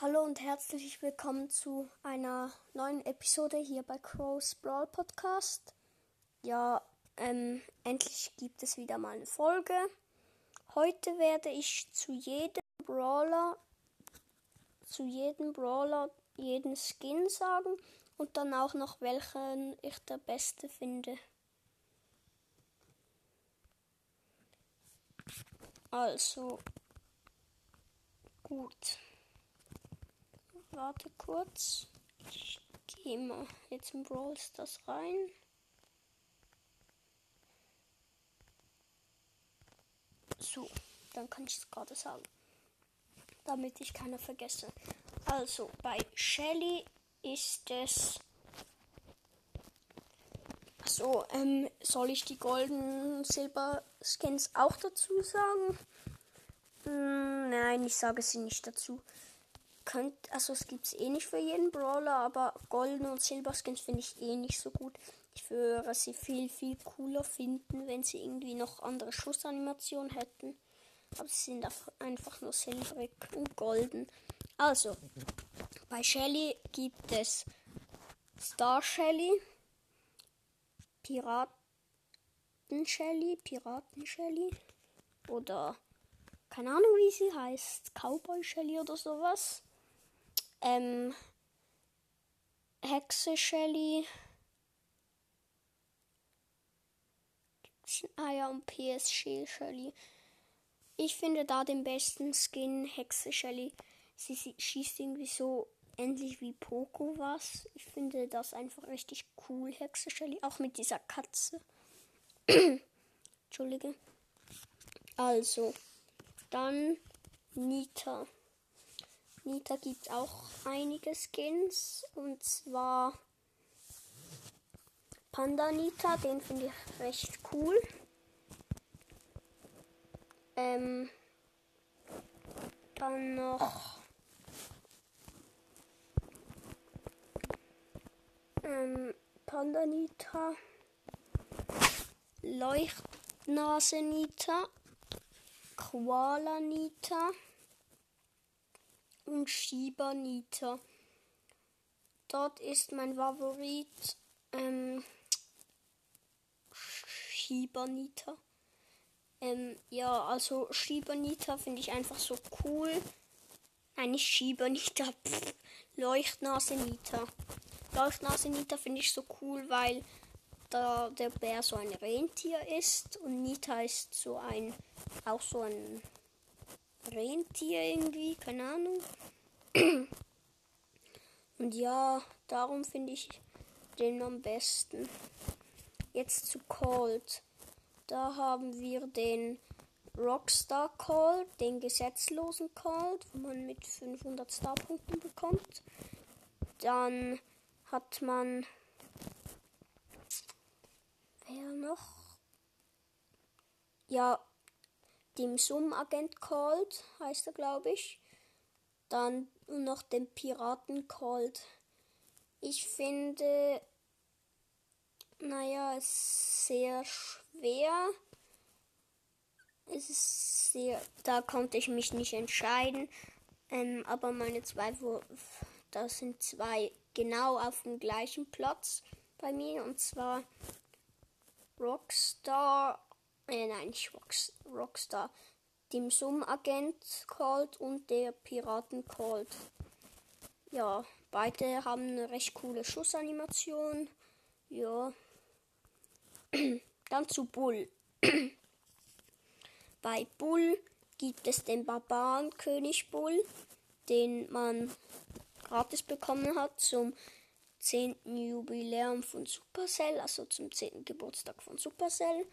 Hallo und herzlich willkommen zu einer neuen Episode hier bei Crow's Brawl Podcast. Ja, ähm, endlich gibt es wieder mal eine Folge. Heute werde ich zu jedem Brawler, zu jedem Brawler jeden Skin sagen und dann auch noch welchen ich der beste finde. Also, gut. Warte kurz. Ich gehe mal jetzt in Brawl Stars rein. So, dann kann ich es gerade sagen. Damit ich keiner vergesse. Also, bei Shelly ist es. So, ähm, soll ich die Golden Silber Skins auch dazu sagen? Hm, nein, ich sage sie nicht dazu. Könnt, also es gibt es eh nicht für jeden Brawler, aber Golden und Silber Skins finde ich eh nicht so gut. Ich würde sie viel, viel cooler finden, wenn sie irgendwie noch andere Schussanimationen hätten. Aber sie sind einfach nur silbrig und golden. Also, bei Shelly gibt es Star Shelly, Piraten Shelly, Piraten Shelly oder keine Ahnung wie sie heißt, Cowboy Shelly oder sowas. Ähm, Hexe Shelly. Ah ja, und PSG Shelly. Ich finde da den besten Skin Hexe Shelly. Sie, sie schießt irgendwie so ähnlich wie Poco was. Ich finde das einfach richtig cool, Hexe Shelly. Auch mit dieser Katze. Entschuldige. Also, dann Nita. Nita gibt auch einige Skins. Und zwar Panda Nita, den finde ich recht cool. Ähm, dann noch ähm, Panda Nita, Leuchtnase Nita, Koala Nita und Shiba Nita. Dort ist mein Favorit ähm, Shiba Nita. Ähm, ja, also Shiba Nita finde ich einfach so cool. Nein, nicht Shiba Nita. Leuchtnase Nita. Leuchtnase Nita finde ich so cool, weil da der Bär so ein Rentier ist und Nita ist so ein auch so ein Rentier irgendwie, keine Ahnung. Und ja, darum finde ich den am besten. Jetzt zu Cold. Da haben wir den Rockstar Cold, den gesetzlosen Cold, wo man mit 500 Starpunkten bekommt. Dann hat man wer noch? Ja, dem Sum-Agent Cold heißt er, glaube ich. Dann noch den Piraten Cold. Ich finde, naja, es ist sehr schwer. Es ist sehr, da konnte ich mich nicht entscheiden. Ähm, aber meine zwei, da sind zwei genau auf dem gleichen Platz bei mir. Und zwar Rockstar äh, nein, Rocks, Rockstar, dem Sum-Agent Cold und der Piraten Cold. Ja, beide haben eine recht coole Schussanimation. Ja. Dann zu Bull. Bei Bull gibt es den Barbarenkönig Bull, den man gratis bekommen hat zum 10. Jubiläum von Supercell, also zum 10. Geburtstag von Supercell.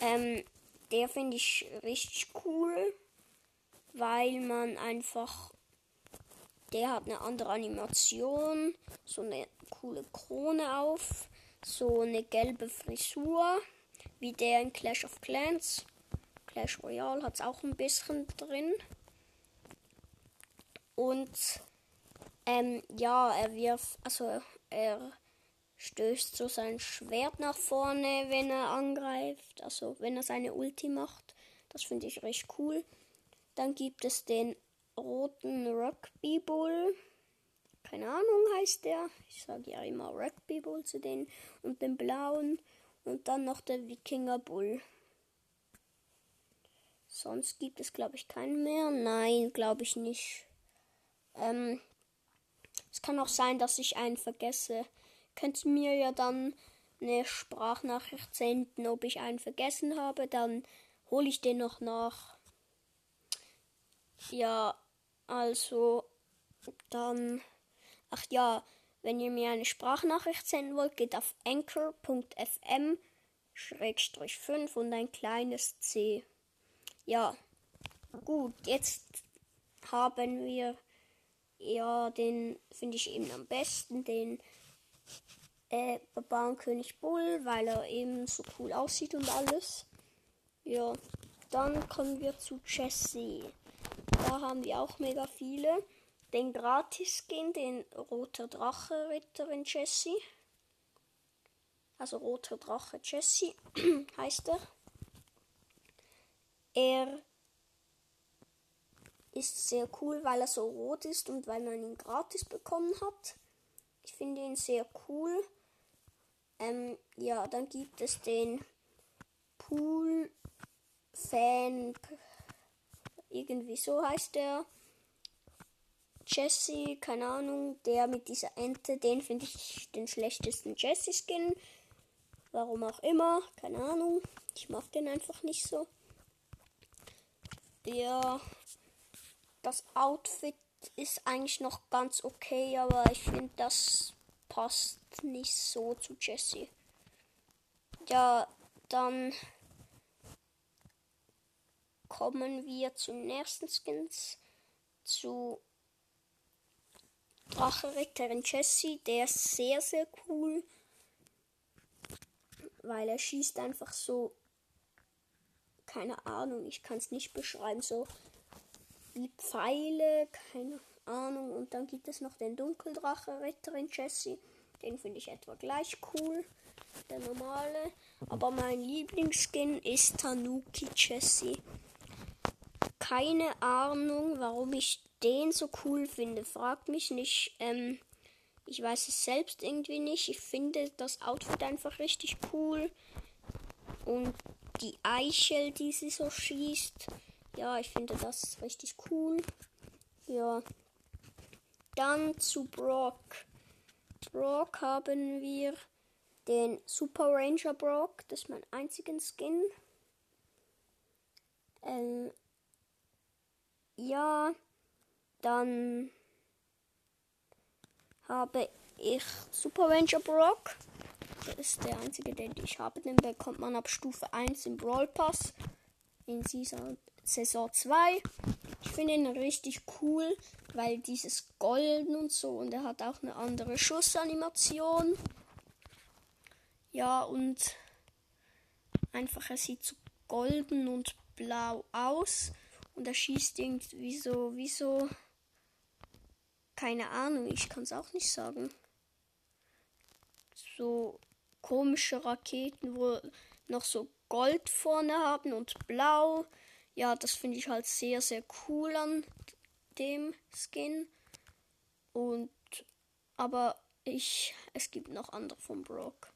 Ähm, der finde ich richtig cool, weil man einfach, der hat eine andere Animation, so eine coole Krone auf, so eine gelbe Frisur, wie der in Clash of Clans. Clash Royale hat es auch ein bisschen drin. Und ähm, ja, er wirft, also er stößt so sein Schwert nach vorne, wenn er angreift, also wenn er seine Ulti macht. Das finde ich recht cool. Dann gibt es den roten Rugby Bull. Keine Ahnung heißt der. Ich sage ja immer Rugby Bull zu denen. Und den blauen. Und dann noch der Wikinger Bull. Sonst gibt es, glaube ich, keinen mehr. Nein, glaube ich nicht. Ähm, es kann auch sein, dass ich einen vergesse. Könnt ihr mir ja dann eine Sprachnachricht senden, ob ich einen vergessen habe. Dann hole ich den noch nach. Ja, also dann. Ach ja, wenn ihr mir eine Sprachnachricht senden wollt, geht auf anchor.fm 5 und ein kleines C. Ja, gut, jetzt haben wir ja den, finde ich eben am besten, den äh, Barbarenkönig Bull, weil er eben so cool aussieht und alles. Ja, dann kommen wir zu Jesse. Da haben wir auch mega viele. Den Gratis-Skin, den Roter Drache Ritterin Jesse. Also Roter Drache Jesse heißt er. Er ist sehr cool, weil er so rot ist und weil man ihn gratis bekommen hat. Ich finde ihn sehr cool. Ähm, ja, dann gibt es den Pool Fan. Irgendwie so heißt der. Jesse, keine Ahnung, der mit dieser Ente, den finde ich den schlechtesten Jesse-Skin. Warum auch immer, keine Ahnung. Ich mag den einfach nicht so. Ja, das Outfit ist eigentlich noch ganz okay, aber ich finde, das passt nicht so zu Jesse. Ja, dann kommen wir zum nächsten Skins, zu Dracheritterin Jessie. Der ist sehr, sehr cool, weil er schießt einfach so, keine Ahnung, ich kann es nicht beschreiben, so wie Pfeile, keine Ahnung. Und dann gibt es noch den Dunkeldrache Ritterin Jessie. Den finde ich etwa gleich cool. Der normale. Aber mein Lieblingsskin ist Tanuki Jessie. Keine Ahnung, warum ich den so cool finde. Fragt mich nicht. Ähm, ich weiß es selbst irgendwie nicht. Ich finde das Outfit einfach richtig cool. Und die Eichel, die sie so schießt. Ja, ich finde das richtig cool. Ja. Dann zu Brock. Brock haben wir den Super Ranger Brock. Das ist mein einziger Skin. Ähm, ja, dann habe ich Super Ranger Brock. Das ist der einzige, den ich habe. Den bekommt man ab Stufe 1 im Brawl Pass in Saison, Saison 2. Ich finde ihn richtig cool, weil dieses Golden und so und er hat auch eine andere Schussanimation. Ja, und einfach er sieht so golden und blau aus. Und er schießt irgendwie so, wie so. Keine Ahnung, ich kann es auch nicht sagen. So komische Raketen, wo noch so Gold vorne haben und blau. Ja, das finde ich halt sehr, sehr cool an dem Skin. Und aber ich, es gibt noch andere von Brock.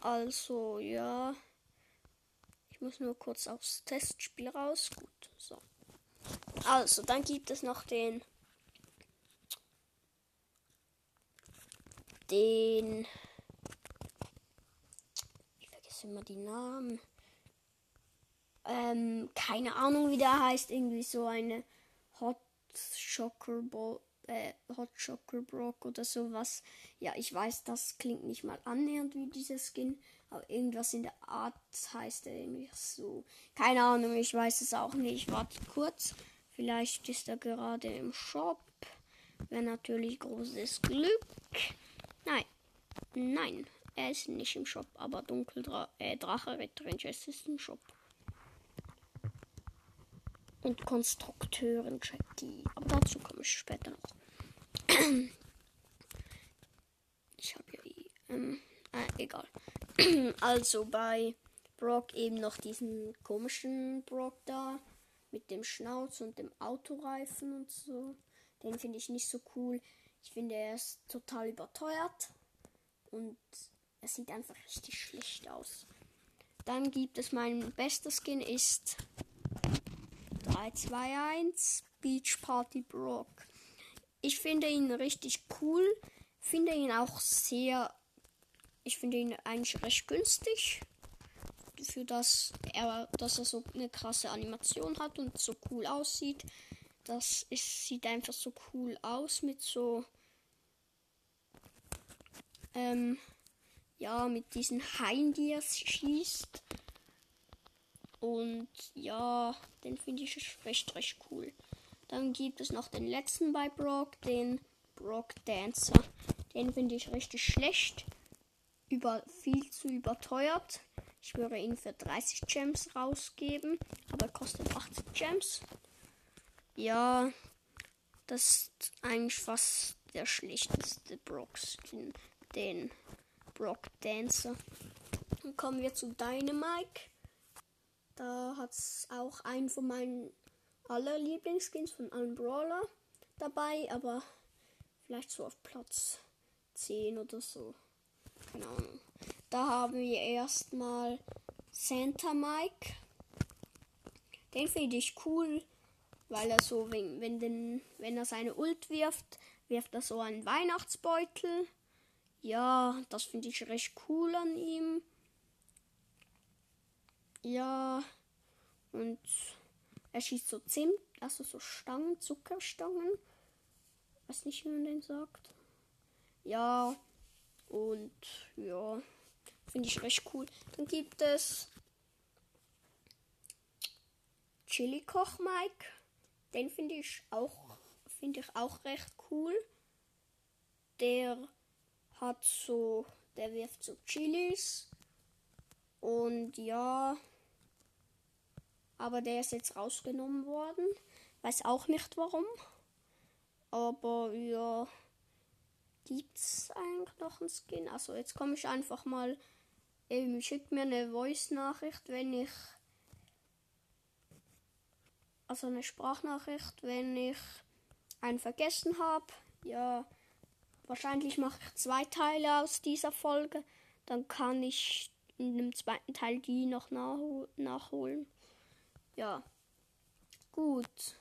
Also, ja. Ich muss nur kurz aufs Testspiel raus. Gut, so. Also, dann gibt es noch den. Den. Ich vergesse immer die Namen. Ähm, keine Ahnung, wie der heißt. Irgendwie so eine Hot Shocker Ball äh, Hot Chocolate Brock oder sowas. Ja, ich weiß, das klingt nicht mal annähernd wie dieser Skin, aber irgendwas in der Art heißt er irgendwie so. Keine Ahnung, ich weiß es auch nicht. Warte kurz. Vielleicht ist er gerade im Shop. Wäre natürlich großes Glück. Nein. Nein, er ist nicht im Shop, aber Dunkeldrache äh, Drache Retterin ist im Shop und Konstrukteurin Jackie. Aber dazu komme ich später noch. Ich habe ja eh, ähm, äh, egal. also bei Brock eben noch diesen komischen Brock da. mit dem Schnauz und dem Autoreifen und so. Den finde ich nicht so cool. Ich finde, er ist total überteuert und er sieht einfach richtig schlecht aus. Dann gibt es mein bester Skin ist 321 Beach Party Brock. Ich finde ihn richtig cool, finde ihn auch sehr, ich finde ihn eigentlich recht günstig für das er, dass er so eine krasse Animation hat und so cool aussieht. Das ist, sieht einfach so cool aus mit so ähm, ja, mit diesen Haien, die er schießt. Und ja, den finde ich recht, recht cool. Dann gibt es noch den letzten bei Brock, den Brock Dancer. Den finde ich richtig schlecht. Über, viel zu überteuert. Ich würde ihn für 30 Gems rausgeben, aber er kostet 80 Gems. Ja, das ist eigentlich fast der schlechteste Brock-Skin, den Brock Dancer. Dann kommen wir zu Dynamike. Da hat es auch einen von meinen aller Lieblingsskins von allen Brawler dabei, aber vielleicht so auf Platz 10 oder so. Keine Ahnung. Da haben wir erstmal Santa Mike. Den finde ich cool, weil er so, wenn, wenn, den, wenn er seine Ult wirft, wirft er so einen Weihnachtsbeutel. Ja, das finde ich recht cool an ihm. Ja, und er schießt so Zimt, also so Stangen, Zuckerstangen. Weiß nicht, wie man den sagt. Ja, und ja, finde ich recht cool. Dann gibt es Chili Koch Mike. Den finde ich auch finde ich auch recht cool. Der hat so, der wirft so Chilis. Und ja, aber der ist jetzt rausgenommen worden. Weiß auch nicht warum. Aber ja, gibt's eigentlich noch einen Skin? Also jetzt komme ich einfach mal, eben schickt mir eine Voice-Nachricht, wenn ich, also eine Sprachnachricht, wenn ich einen vergessen habe. Ja, Wahrscheinlich mache ich zwei Teile aus dieser Folge. Dann kann ich in dem zweiten Teil die noch nachhol nachholen. Ja. Gut.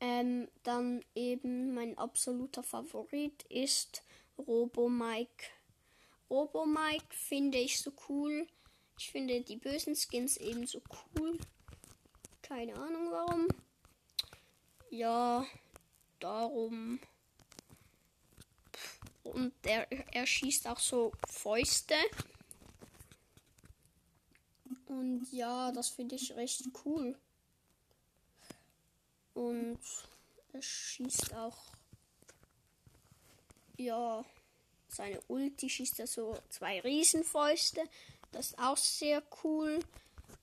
Ähm, dann eben mein absoluter Favorit ist Robo Mike. Robo Mike finde ich so cool. Ich finde die bösen Skins ebenso cool. Keine Ahnung warum. Ja, darum. Und er, er schießt auch so Fäuste. Und ja, das finde ich recht cool. Und er schießt auch. Ja, seine Ulti schießt er so zwei Riesenfäuste. Das ist auch sehr cool.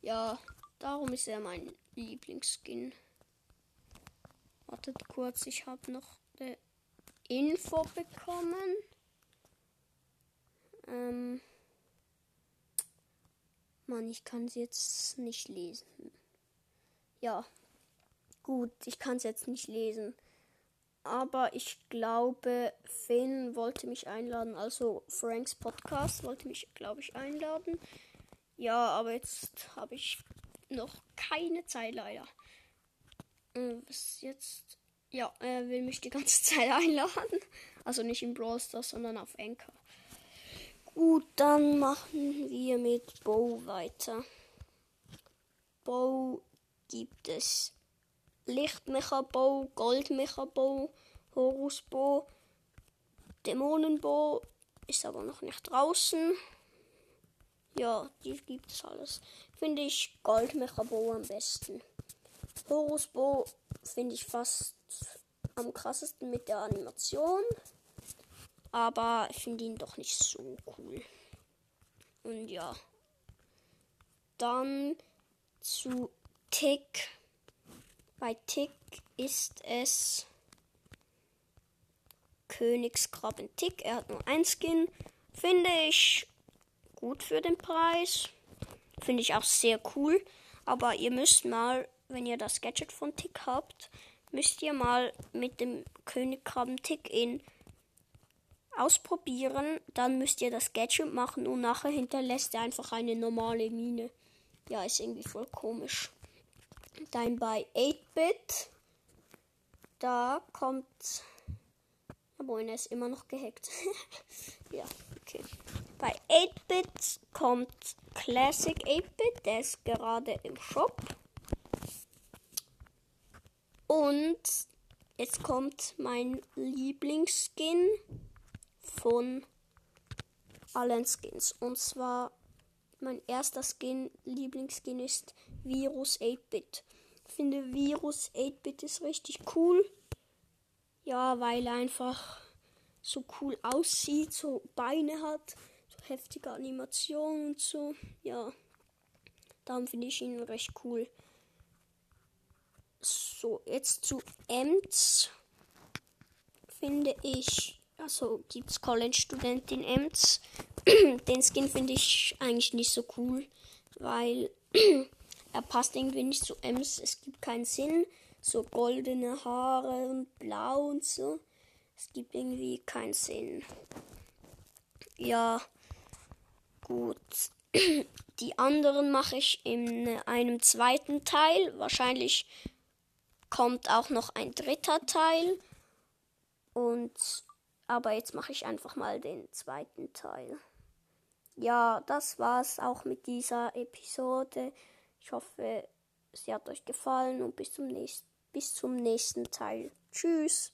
Ja, darum ist er mein Lieblingsskin. Wartet kurz, ich habe noch eine Info bekommen. Ähm Mann, ich kann es jetzt nicht lesen. Ja, gut, ich kann es jetzt nicht lesen. Aber ich glaube, Finn wollte mich einladen. Also Franks Podcast wollte mich, glaube ich, einladen. Ja, aber jetzt habe ich noch keine Zeit leider. Äh, was jetzt? Ja, er will mich die ganze Zeit einladen. Also nicht im Brawl Stars, sondern auf Anchor. Gut, dann machen wir mit Bow weiter. Bow gibt es Lichtmecha-Bow, Goldmecha-Bow, Horus-Bow, Dämonen-Bow ist aber noch nicht draußen. Ja, die gibt es alles. Finde ich Goldmecha-Bow am besten. Horus-Bow finde ich fast am krassesten mit der Animation. Aber ich finde ihn doch nicht so cool. Und ja. Dann zu Tick. Bei Tick ist es Königskrabben Tick. Er hat nur ein Skin. Finde ich gut für den Preis. Finde ich auch sehr cool. Aber ihr müsst mal wenn ihr das Gadget von Tick habt, müsst ihr mal mit dem Königkrabben Tick in ausprobieren. Dann müsst ihr das Gadget machen und nachher hinterlässt er einfach eine normale Mine. Ja, ist irgendwie voll komisch. Dann bei 8-Bit, da kommt. Aber er ist immer noch gehackt. ja, okay. Bei 8-Bit kommt Classic 8-Bit, der ist gerade im Shop. Und jetzt kommt mein Lieblingsskin von allen Skins. Und zwar mein erster Skin, Lieblingsskin ist Virus 8-Bit. Ich finde Virus 8-Bit ist richtig cool. Ja, weil er einfach so cool aussieht, so Beine hat, so heftige Animationen und so. Ja, darum finde ich ihn recht cool. So, jetzt zu Ems. Finde ich, also gibt es College-Studentin Ems. Den Skin finde ich eigentlich nicht so cool, weil er passt irgendwie nicht zu Ems. Es gibt keinen Sinn. So goldene Haare und blau und so. Es gibt irgendwie keinen Sinn. Ja, gut. Die anderen mache ich in einem zweiten Teil. Wahrscheinlich kommt auch noch ein dritter Teil. Und aber jetzt mache ich einfach mal den zweiten Teil. Ja, das war's auch mit dieser Episode. Ich hoffe, sie hat euch gefallen und bis zum nächsten, bis zum nächsten Teil. Tschüss.